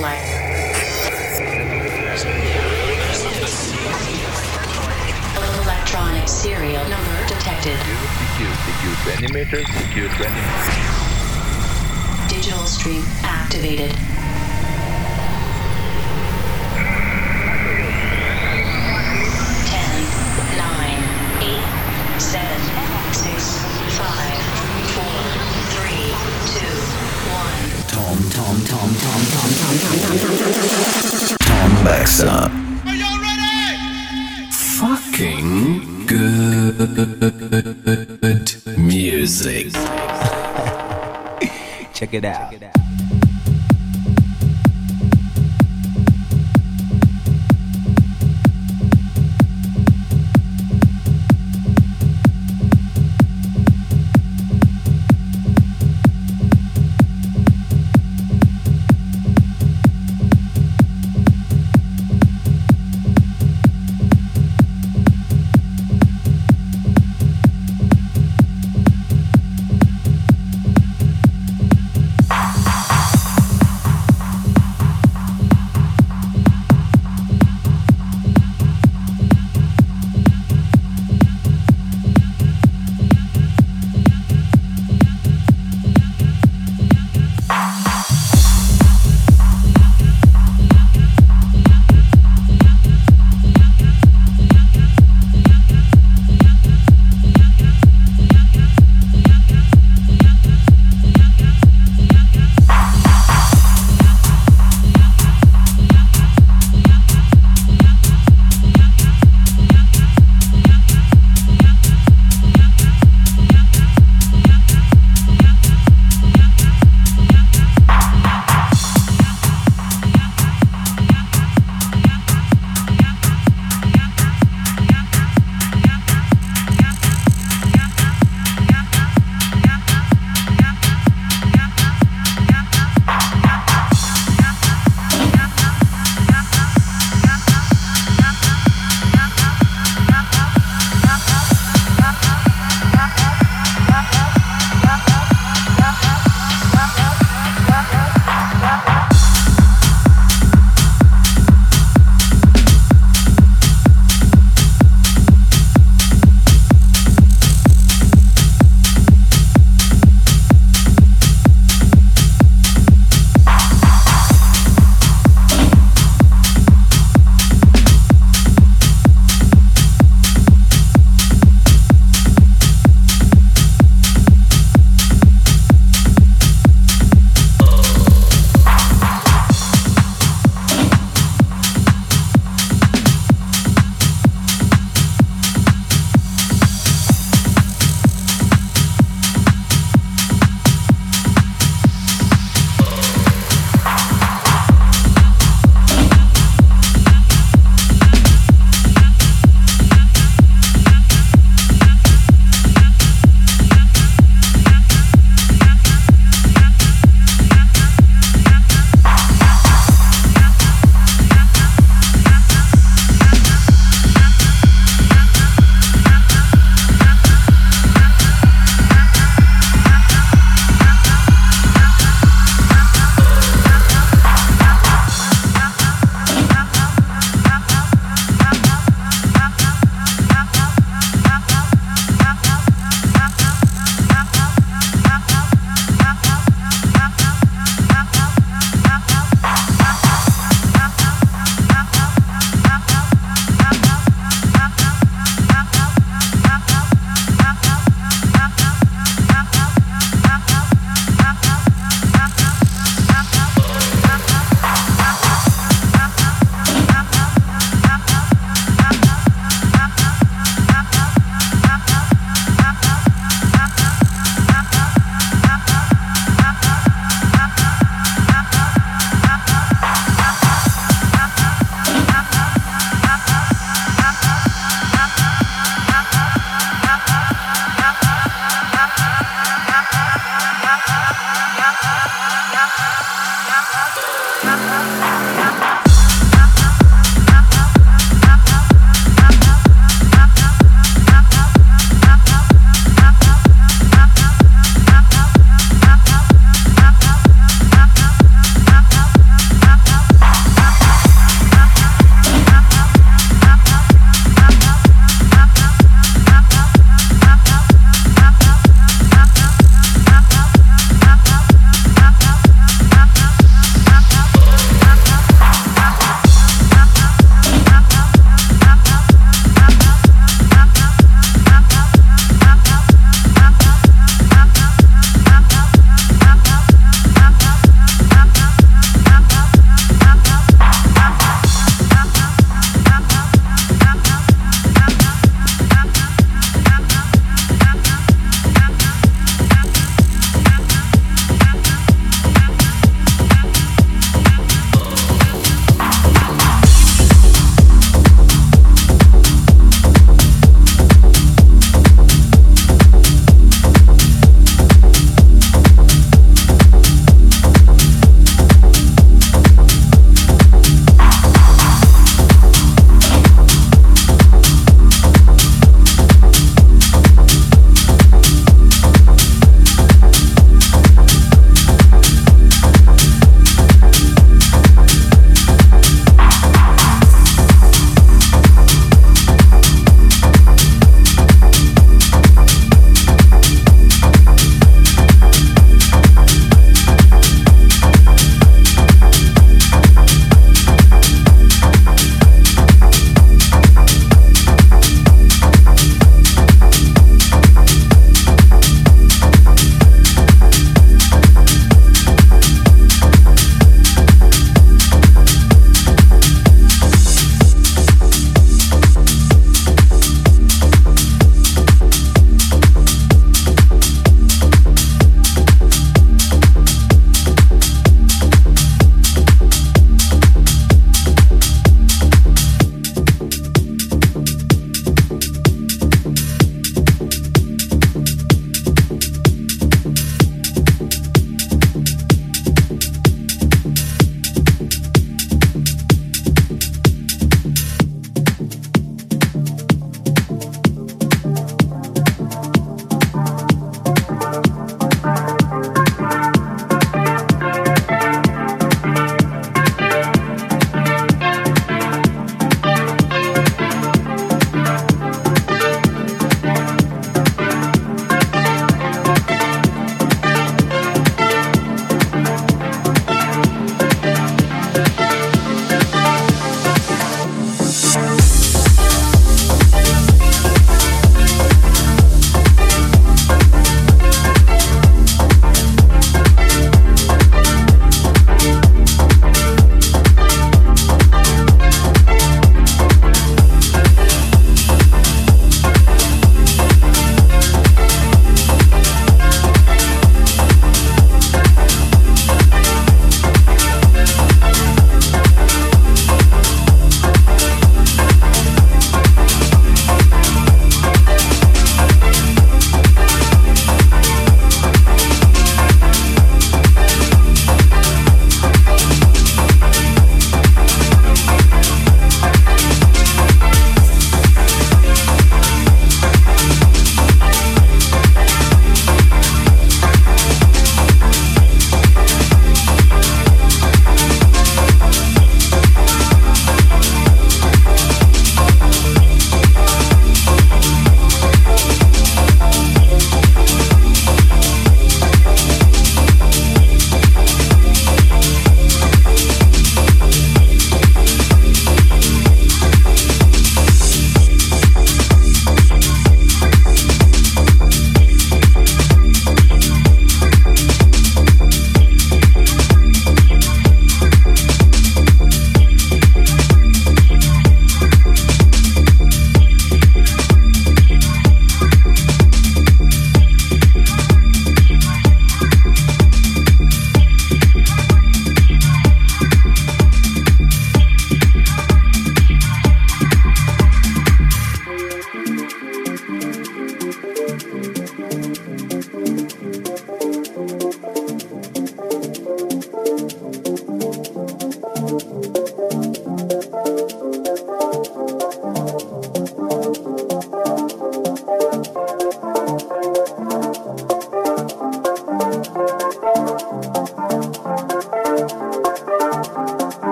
life. Electronic serial number detected. Digital stream activated. Check it out.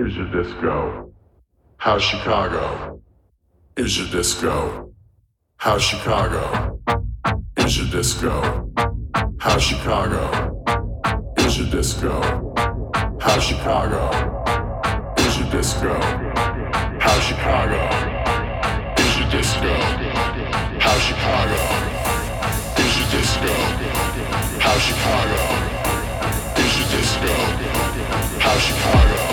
How Chicago is your disco? How Chicago is your disco? How Chicago is your disco? How Chicago is your disco? How Chicago is your disco? How Chicago is your disco? How Chicago is your disco? How Chicago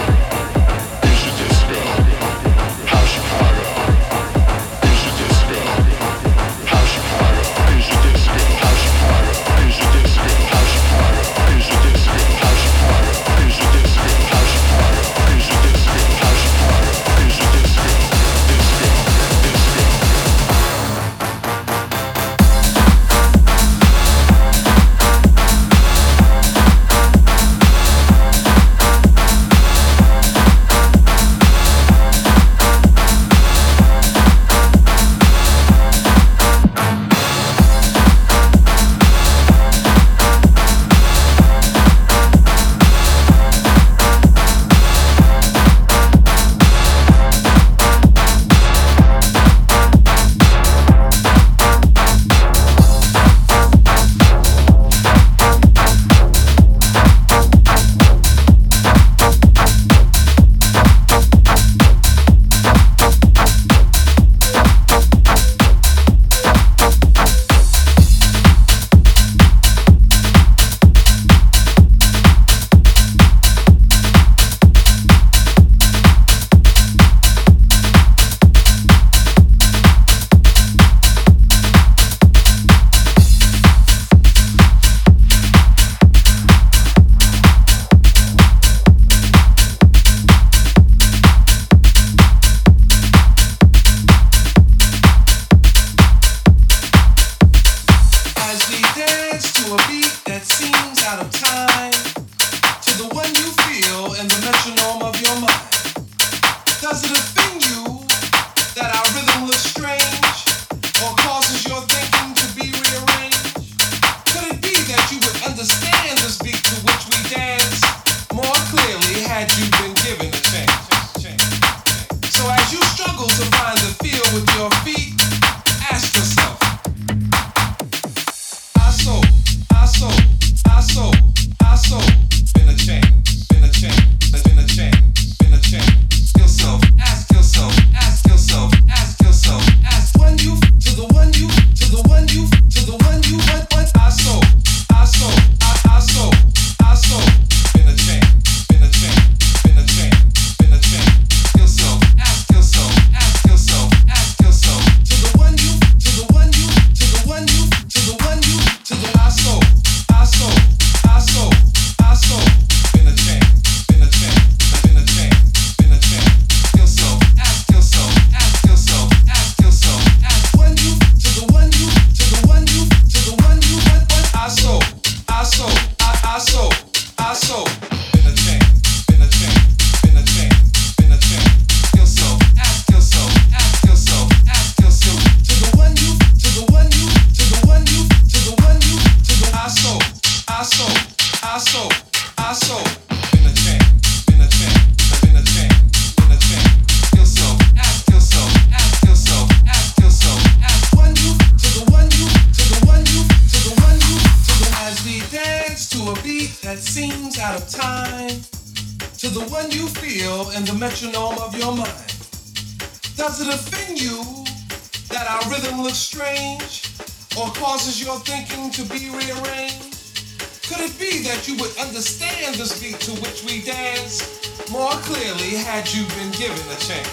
you've been given a chance.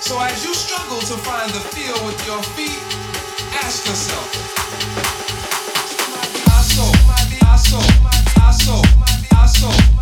So as you struggle to find the feel with your feet, ask yourself. I saw, I saw, I saw, I saw.